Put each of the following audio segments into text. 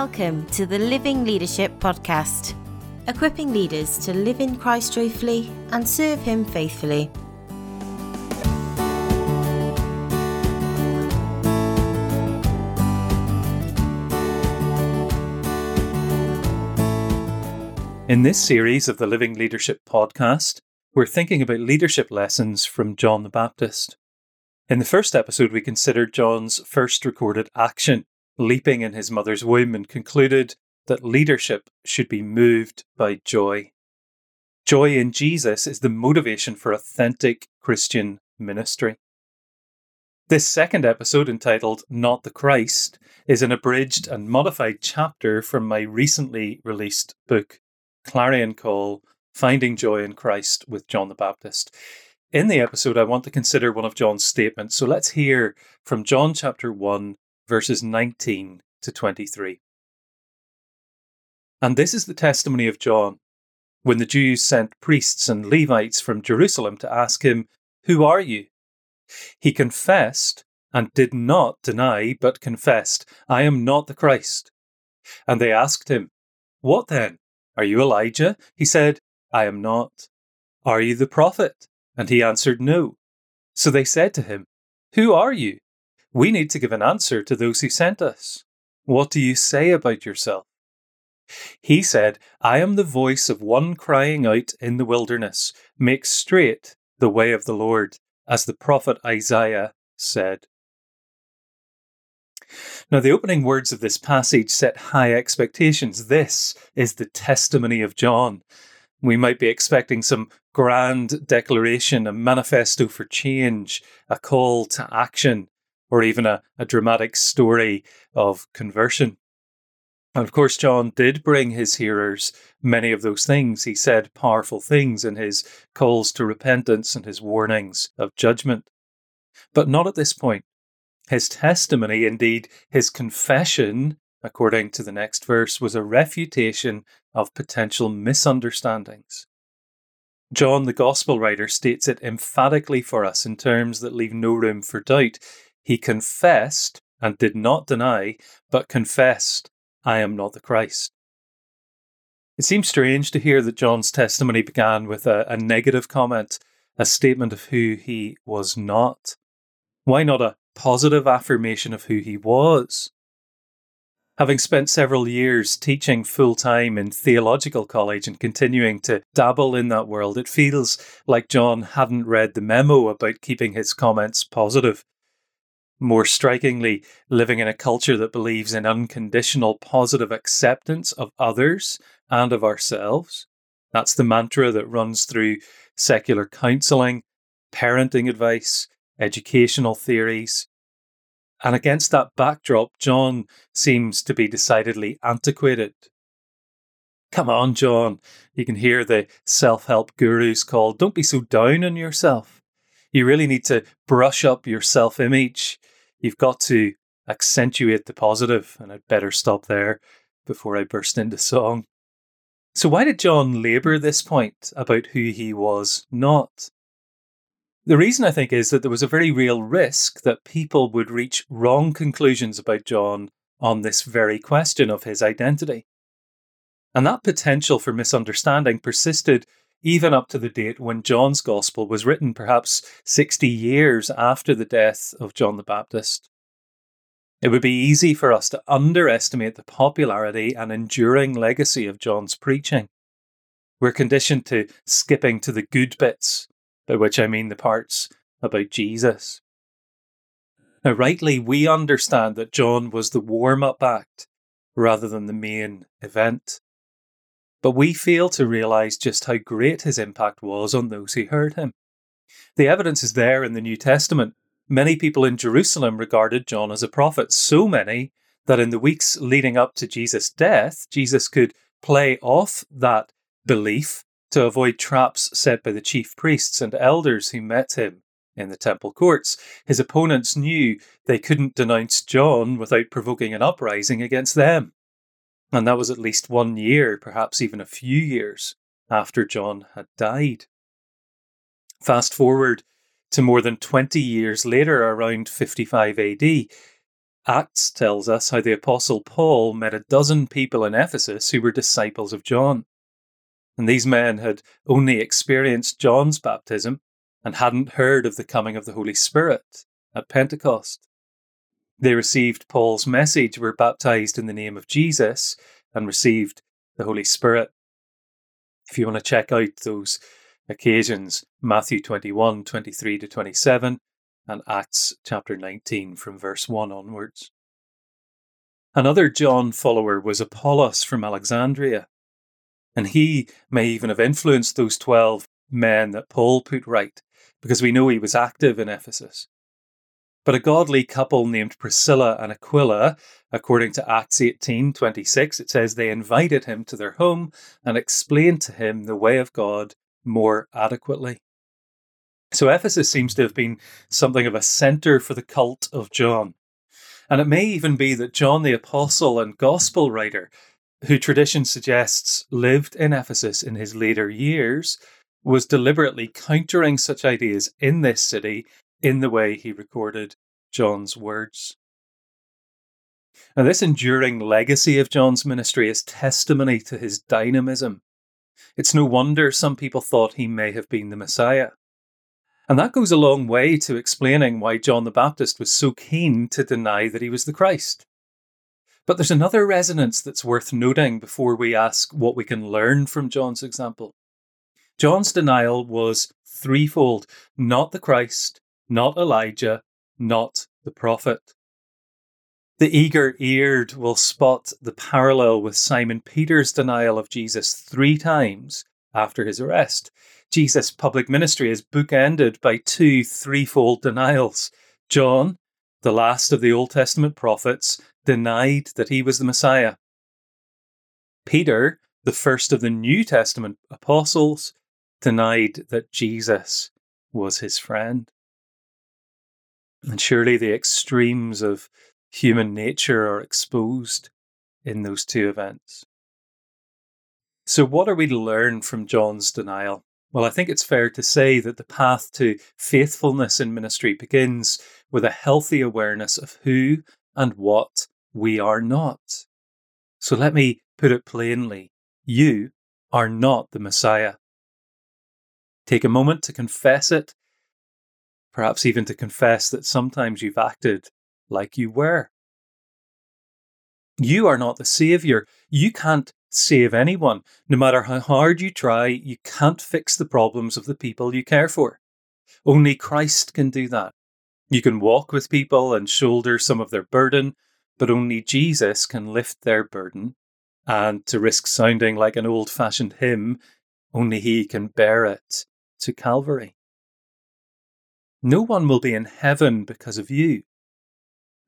Welcome to the Living Leadership Podcast, equipping leaders to live in Christ joyfully and serve Him faithfully. In this series of the Living Leadership Podcast, we're thinking about leadership lessons from John the Baptist. In the first episode, we considered John's first recorded action leaping in his mother's womb and concluded that leadership should be moved by joy. Joy in Jesus is the motivation for authentic Christian ministry. This second episode, entitled Not the Christ, is an abridged and modified chapter from my recently released book, Clarion Call Finding Joy in Christ with John the Baptist. In the episode, I want to consider one of John's statements. So let's hear from John chapter 1, verses 19 to 23. And this is the testimony of John when the Jews sent priests and Levites from Jerusalem to ask him, Who are you? He confessed and did not deny, but confessed, I am not the Christ. And they asked him, What then? Are you Elijah? He said, I am not. Are you the prophet? And he answered, No. So they said to him, Who are you? We need to give an answer to those who sent us. What do you say about yourself? He said, I am the voice of one crying out in the wilderness, Make straight the way of the Lord, as the prophet Isaiah said. Now, the opening words of this passage set high expectations. This is the testimony of John. We might be expecting some grand declaration, a manifesto for change, a call to action, or even a, a dramatic story of conversion. And of course, John did bring his hearers many of those things. He said powerful things in his calls to repentance and his warnings of judgment. But not at this point. His testimony, indeed, his confession, according to the next verse, was a refutation of potential misunderstandings. John, the Gospel writer, states it emphatically for us in terms that leave no room for doubt. He confessed and did not deny, but confessed, I am not the Christ. It seems strange to hear that John's testimony began with a, a negative comment, a statement of who he was not. Why not a positive affirmation of who he was? Having spent several years teaching full time in theological college and continuing to dabble in that world, it feels like John hadn't read the memo about keeping his comments positive more strikingly, living in a culture that believes in unconditional positive acceptance of others and of ourselves. That's the mantra that runs through secular counseling, parenting advice, educational theories. And against that backdrop, John seems to be decidedly antiquated. Come on, John. You can hear the self help gurus call, don't be so down on yourself. You really need to brush up your self image. You've got to accentuate the positive, and I'd better stop there before I burst into song. So, why did John labour this point about who he was not? The reason I think is that there was a very real risk that people would reach wrong conclusions about John on this very question of his identity. And that potential for misunderstanding persisted even up to the date when John's Gospel was written, perhaps 60 years after the death of John the Baptist. It would be easy for us to underestimate the popularity and enduring legacy of John's preaching. We're conditioned to skipping to the good bits, by which I mean the parts about Jesus. Now, rightly, we understand that John was the warm up act rather than the main event but we fail to realize just how great his impact was on those who heard him. The evidence is there in the New Testament. Many people in Jerusalem regarded John as a prophet, so many that in the weeks leading up to Jesus' death, Jesus could play off that belief to avoid traps set by the chief priests and elders who met him in the temple courts. His opponents knew they couldn't denounce John without provoking an uprising against them. And that was at least one year, perhaps even a few years after John had died. Fast forward to more than 20 years later, around 55 AD, Acts tells us how the Apostle Paul met a dozen people in Ephesus who were disciples of John. And these men had only experienced John's baptism and hadn't heard of the coming of the Holy Spirit at Pentecost. They received Paul's message, were baptized in the name of Jesus, and received the Holy Spirit. If you want to check out those occasions, Matthew 21, 23 to 27, and Acts chapter 19 from verse 1 onwards. Another John follower was Apollos from Alexandria, and he may even have influenced those 12 men that Paul put right, because we know he was active in Ephesus. But a godly couple named Priscilla and Aquila, according to Acts 18:26, it says they invited him to their home and explained to him the way of God more adequately. So Ephesus seems to have been something of a center for the cult of John. And it may even be that John the apostle and gospel writer, who tradition suggests lived in Ephesus in his later years, was deliberately countering such ideas in this city in the way he recorded John's words. Now, this enduring legacy of John's ministry is testimony to his dynamism. It's no wonder some people thought he may have been the Messiah. And that goes a long way to explaining why John the Baptist was so keen to deny that he was the Christ. But there's another resonance that's worth noting before we ask what we can learn from John's example. John's denial was threefold not the Christ, not Elijah, not the prophet. The eager eared will spot the parallel with Simon Peter's denial of Jesus three times after his arrest. Jesus' public ministry is bookended by two threefold denials. John, the last of the Old Testament prophets, denied that he was the Messiah. Peter, the first of the New Testament apostles, denied that Jesus was his friend. And surely the extremes of human nature are exposed in those two events. So, what are we to learn from John's denial? Well, I think it's fair to say that the path to faithfulness in ministry begins with a healthy awareness of who and what we are not. So, let me put it plainly you are not the Messiah. Take a moment to confess it perhaps even to confess that sometimes you've acted like you were. You are not the Saviour. You can't save anyone. No matter how hard you try, you can't fix the problems of the people you care for. Only Christ can do that. You can walk with people and shoulder some of their burden, but only Jesus can lift their burden. And to risk sounding like an old fashioned hymn, only He can bear it to Calvary. No one will be in heaven because of you.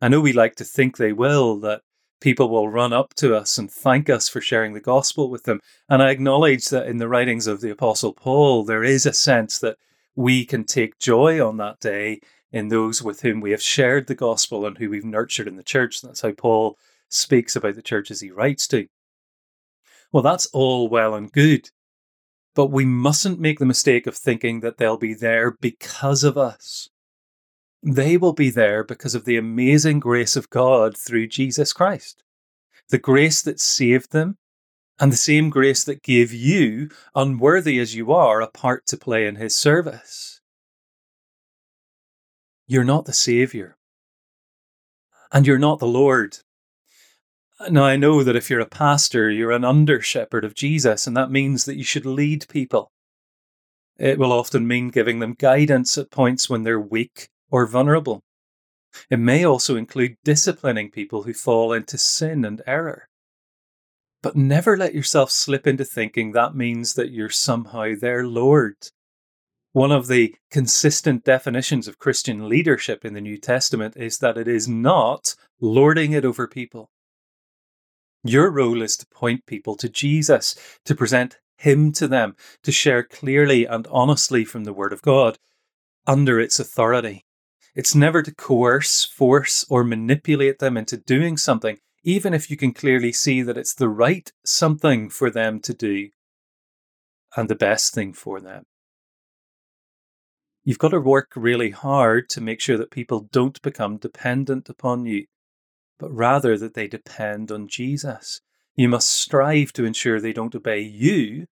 I know we like to think they will, that people will run up to us and thank us for sharing the gospel with them. And I acknowledge that in the writings of the Apostle Paul, there is a sense that we can take joy on that day in those with whom we have shared the gospel and who we've nurtured in the church. That's how Paul speaks about the churches he writes to. Well, that's all well and good. But we mustn't make the mistake of thinking that they'll be there because of us. They will be there because of the amazing grace of God through Jesus Christ. The grace that saved them, and the same grace that gave you, unworthy as you are, a part to play in His service. You're not the Saviour. And you're not the Lord. Now, I know that if you're a pastor, you're an under shepherd of Jesus, and that means that you should lead people. It will often mean giving them guidance at points when they're weak or vulnerable. It may also include disciplining people who fall into sin and error. But never let yourself slip into thinking that means that you're somehow their Lord. One of the consistent definitions of Christian leadership in the New Testament is that it is not lording it over people. Your role is to point people to Jesus, to present Him to them, to share clearly and honestly from the Word of God under its authority. It's never to coerce, force, or manipulate them into doing something, even if you can clearly see that it's the right something for them to do and the best thing for them. You've got to work really hard to make sure that people don't become dependent upon you but rather that they depend on Jesus. You must strive to ensure they don't obey you,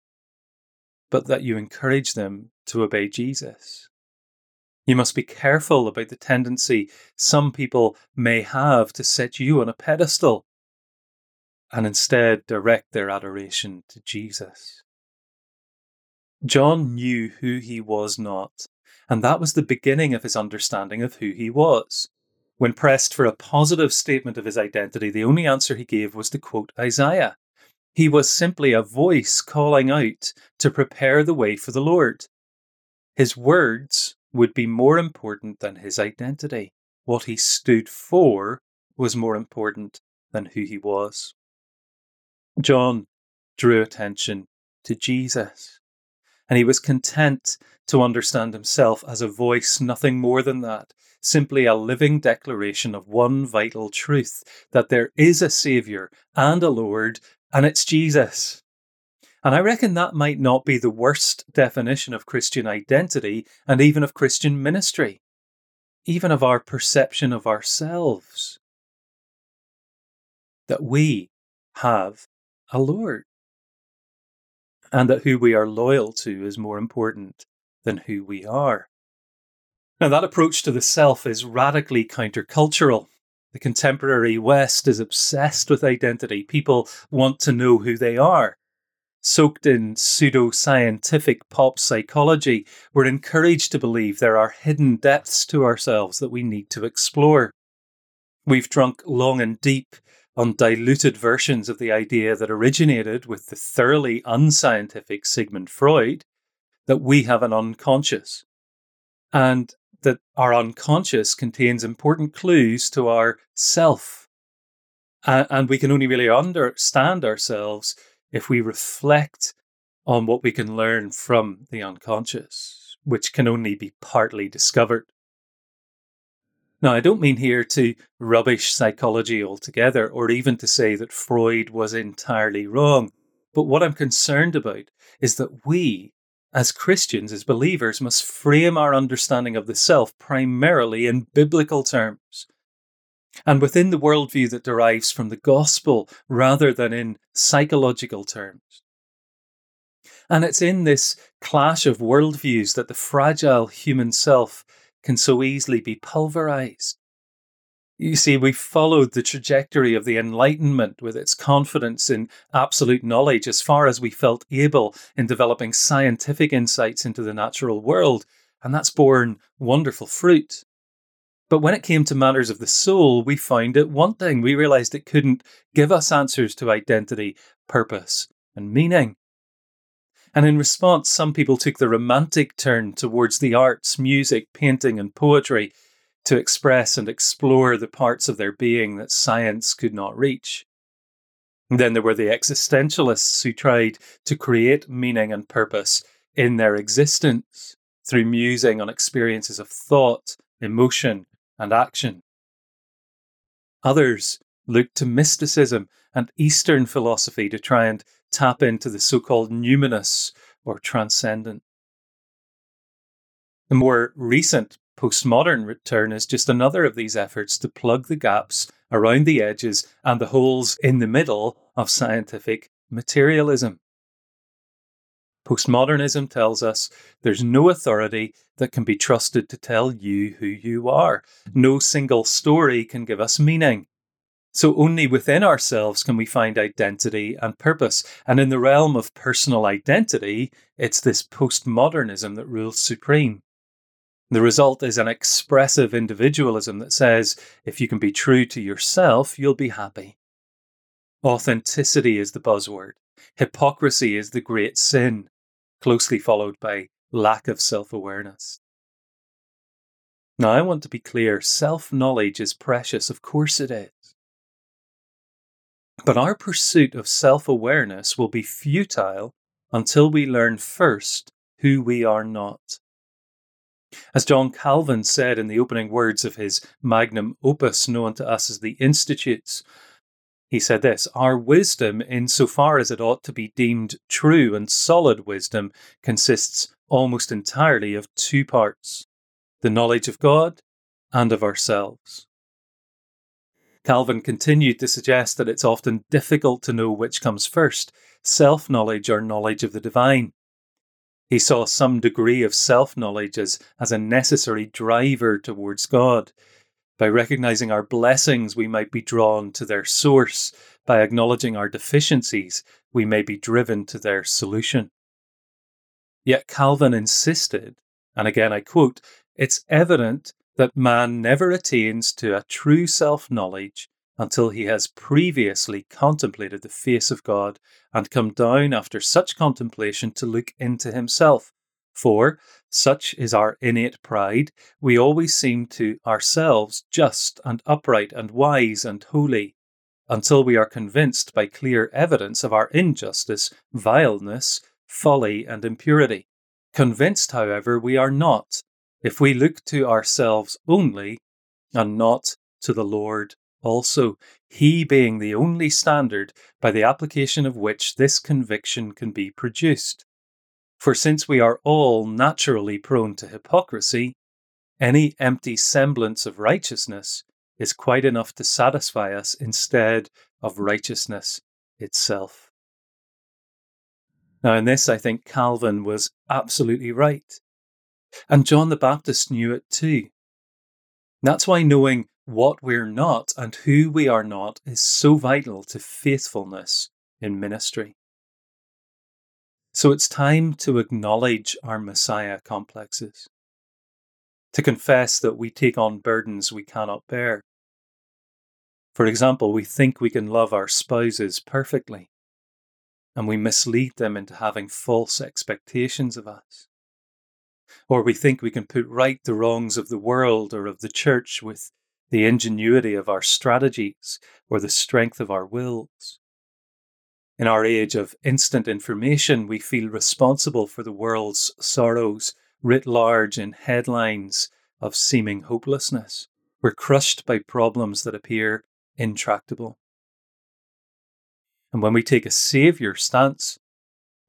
but that you encourage them to obey Jesus. You must be careful about the tendency some people may have to set you on a pedestal and instead direct their adoration to Jesus. John knew who he was not, and that was the beginning of his understanding of who he was. When pressed for a positive statement of his identity, the only answer he gave was to quote Isaiah. He was simply a voice calling out to prepare the way for the Lord. His words would be more important than his identity. What he stood for was more important than who he was. John drew attention to Jesus, and he was content to understand himself as a voice, nothing more than that, simply a living declaration of one vital truth that there is a Saviour and a Lord, and it's Jesus. And I reckon that might not be the worst definition of Christian identity and even of Christian ministry, even of our perception of ourselves. That we have a Lord. And that who we are loyal to is more important than who we are. Now, that approach to the self is radically countercultural. The contemporary West is obsessed with identity. People want to know who they are. Soaked in pseudo-scientific pop psychology, we're encouraged to believe there are hidden depths to ourselves that we need to explore. We've drunk long and deep on diluted versions of the idea that originated with the thoroughly unscientific Sigmund Freud that we have an unconscious and that our unconscious contains important clues to our self. and we can only really understand ourselves if we reflect on what we can learn from the unconscious, which can only be partly discovered. Now, I don't mean here to rubbish psychology altogether or even to say that Freud was entirely wrong. But what I'm concerned about is that we, as Christians, as believers, must frame our understanding of the self primarily in biblical terms and within the worldview that derives from the gospel rather than in psychological terms. And it's in this clash of worldviews that the fragile human self can so easily be pulverized. You see, we followed the trajectory of the Enlightenment with its confidence in absolute knowledge as far as we felt able in developing scientific insights into the natural world, and that's borne wonderful fruit. But when it came to matters of the soul, we found it wanting. We realized it couldn't give us answers to identity, purpose, and meaning. And in response, some people took the romantic turn towards the arts, music, painting, and poetry to express and explore the parts of their being that science could not reach. And then there were the existentialists who tried to create meaning and purpose in their existence through musing on experiences of thought, emotion, and action. Others looked to mysticism and Eastern philosophy to try and tap into the so called numinous or transcendent. The more recent postmodern return is just another of these efforts to plug the gaps around the edges and the holes in the middle of scientific materialism. Postmodernism tells us there's no authority that can be trusted to tell you who you are. No single story can give us meaning. So only within ourselves can we find identity and purpose. And in the realm of personal identity, it's this postmodernism that rules supreme. The result is an expressive individualism that says if you can be true to yourself, you'll be happy. Authenticity is the buzzword. Hypocrisy is the great sin, closely followed by lack of self awareness. Now, I want to be clear self knowledge is precious, of course it is. But our pursuit of self awareness will be futile until we learn first who we are not. As John Calvin said in the opening words of his magnum opus, known to us as the Institutes, he said this Our wisdom, in so far as it ought to be deemed true and solid wisdom, consists almost entirely of two parts the knowledge of God and of ourselves. Calvin continued to suggest that it's often difficult to know which comes first self knowledge or knowledge of the divine. He saw some degree of self knowledge as, as a necessary driver towards God. By recognizing our blessings, we might be drawn to their source. By acknowledging our deficiencies, we may be driven to their solution. Yet Calvin insisted, and again I quote, it's evident that man never attains to a true self knowledge until he has previously contemplated the face of God and come down after such contemplation to look into himself. For, such is our innate pride, we always seem to ourselves just and upright and wise and holy, until we are convinced by clear evidence of our injustice, vileness, folly, and impurity. Convinced, however, we are not, if we look to ourselves only, and not to the Lord also, He being the only standard by the application of which this conviction can be produced. For since we are all naturally prone to hypocrisy, any empty semblance of righteousness is quite enough to satisfy us instead of righteousness itself. Now, in this, I think Calvin was absolutely right. And John the Baptist knew it too. That's why knowing what we're not and who we are not is so vital to faithfulness in ministry. So it's time to acknowledge our Messiah complexes, to confess that we take on burdens we cannot bear. For example, we think we can love our spouses perfectly, and we mislead them into having false expectations of us. Or we think we can put right the wrongs of the world or of the church with the ingenuity of our strategies, or the strength of our wills. In our age of instant information, we feel responsible for the world's sorrows writ large in headlines of seeming hopelessness. We're crushed by problems that appear intractable. And when we take a saviour stance,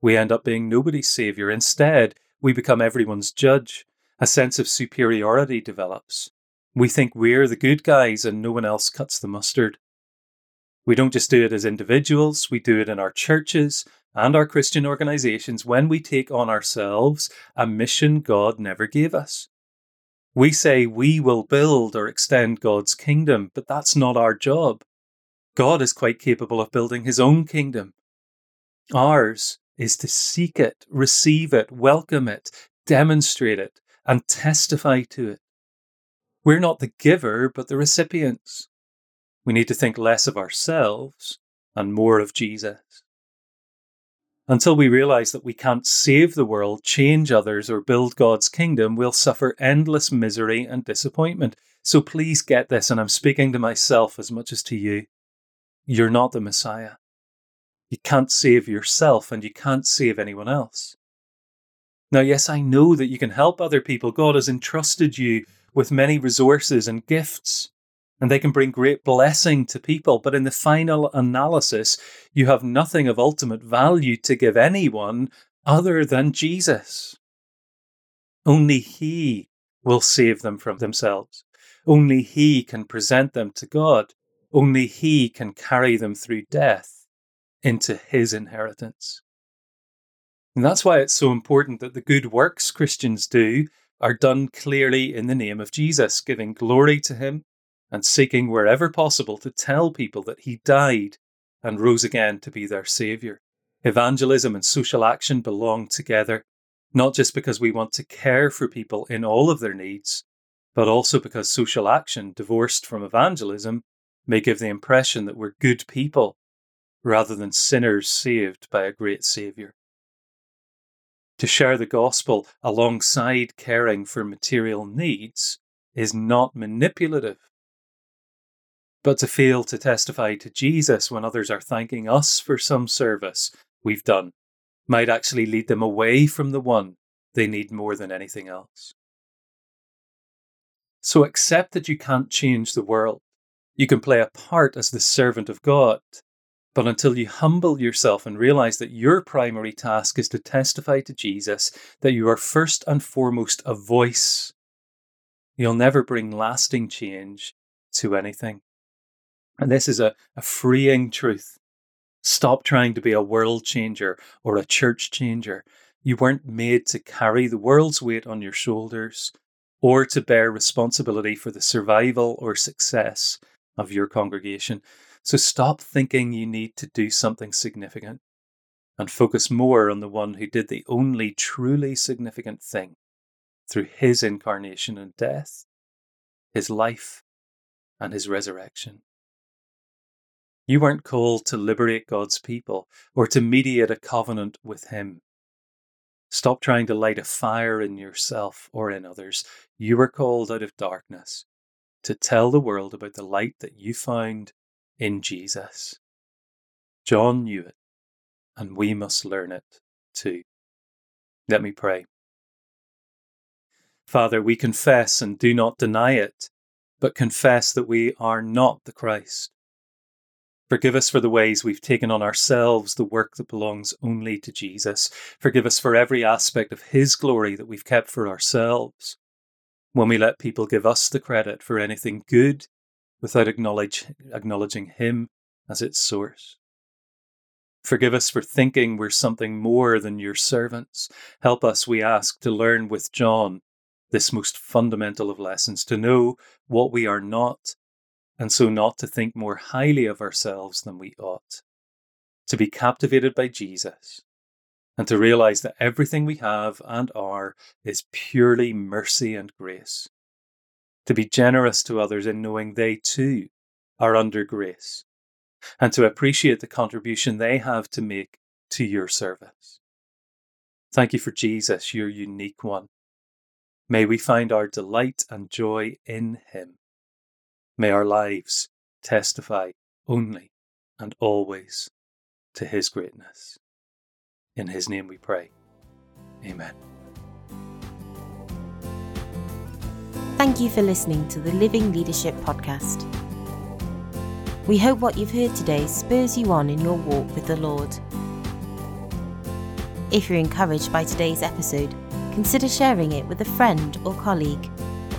we end up being nobody's saviour. Instead, we become everyone's judge. A sense of superiority develops. We think we're the good guys and no one else cuts the mustard. We don't just do it as individuals, we do it in our churches and our Christian organizations when we take on ourselves a mission God never gave us. We say we will build or extend God's kingdom, but that's not our job. God is quite capable of building his own kingdom. Ours is to seek it, receive it, welcome it, demonstrate it, and testify to it. We're not the giver, but the recipients. We need to think less of ourselves and more of Jesus. Until we realize that we can't save the world, change others, or build God's kingdom, we'll suffer endless misery and disappointment. So please get this, and I'm speaking to myself as much as to you. You're not the Messiah. You can't save yourself, and you can't save anyone else. Now, yes, I know that you can help other people. God has entrusted you with many resources and gifts, and they can bring great blessing to people. But in the final analysis, you have nothing of ultimate value to give anyone other than Jesus. Only He will save them from themselves. Only He can present them to God. Only He can carry them through death into His inheritance. And that's why it's so important that the good works Christians do are done clearly in the name of Jesus, giving glory to him and seeking wherever possible to tell people that he died and rose again to be their saviour. Evangelism and social action belong together, not just because we want to care for people in all of their needs, but also because social action, divorced from evangelism, may give the impression that we're good people rather than sinners saved by a great Saviour to share the gospel alongside caring for material needs is not manipulative. But to fail to testify to Jesus when others are thanking us for some service we've done might actually lead them away from the one they need more than anything else. So accept that you can't change the world. You can play a part as the servant of God, but until you humble yourself and realize that your primary task is to testify to Jesus, that you are first and foremost a voice, you'll never bring lasting change to anything. And this is a, a freeing truth. Stop trying to be a world changer or a church changer. You weren't made to carry the world's weight on your shoulders or to bear responsibility for the survival or success of your congregation. So stop thinking you need to do something significant and focus more on the one who did the only truly significant thing through his incarnation and death, his life, and his resurrection. You weren't called to liberate God's people or to mediate a covenant with him. Stop trying to light a fire in yourself or in others. You were called out of darkness to tell the world about the light that you found in Jesus. John knew it, and we must learn it too. Let me pray. Father, we confess and do not deny it, but confess that we are not the Christ. Forgive us for the ways we've taken on ourselves the work that belongs only to Jesus. Forgive us for every aspect of His glory that we've kept for ourselves. When we let people give us the credit for anything good without acknowledge, acknowledging Him as its source. Forgive us for thinking we're something more than your servants. Help us, we ask, to learn with John this most fundamental of lessons, to know what we are not, and so not to think more highly of ourselves than we ought. To be captivated by Jesus, and to realize that everything we have and are is purely mercy and grace to be generous to others in knowing they too are under grace, and to appreciate the contribution they have to make to your service. Thank you for Jesus, your unique one. May we find our delight and joy in him. May our lives testify only and always to his greatness. In his name we pray. Amen. Thank you for listening to the Living Leadership Podcast. We hope what you've heard today spurs you on in your walk with the Lord. If you're encouraged by today's episode, consider sharing it with a friend or colleague,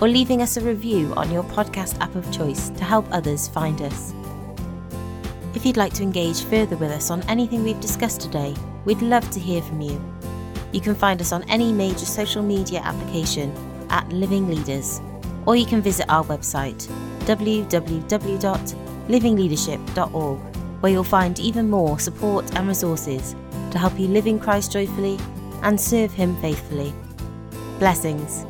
or leaving us a review on your podcast app of choice to help others find us. If you'd like to engage further with us on anything we've discussed today, we'd love to hear from you. You can find us on any major social media application at Living Leaders or you can visit our website www.livingleadership.org, where you'll find even more support and resources to help you live in Christ joyfully and serve Him faithfully. Blessings.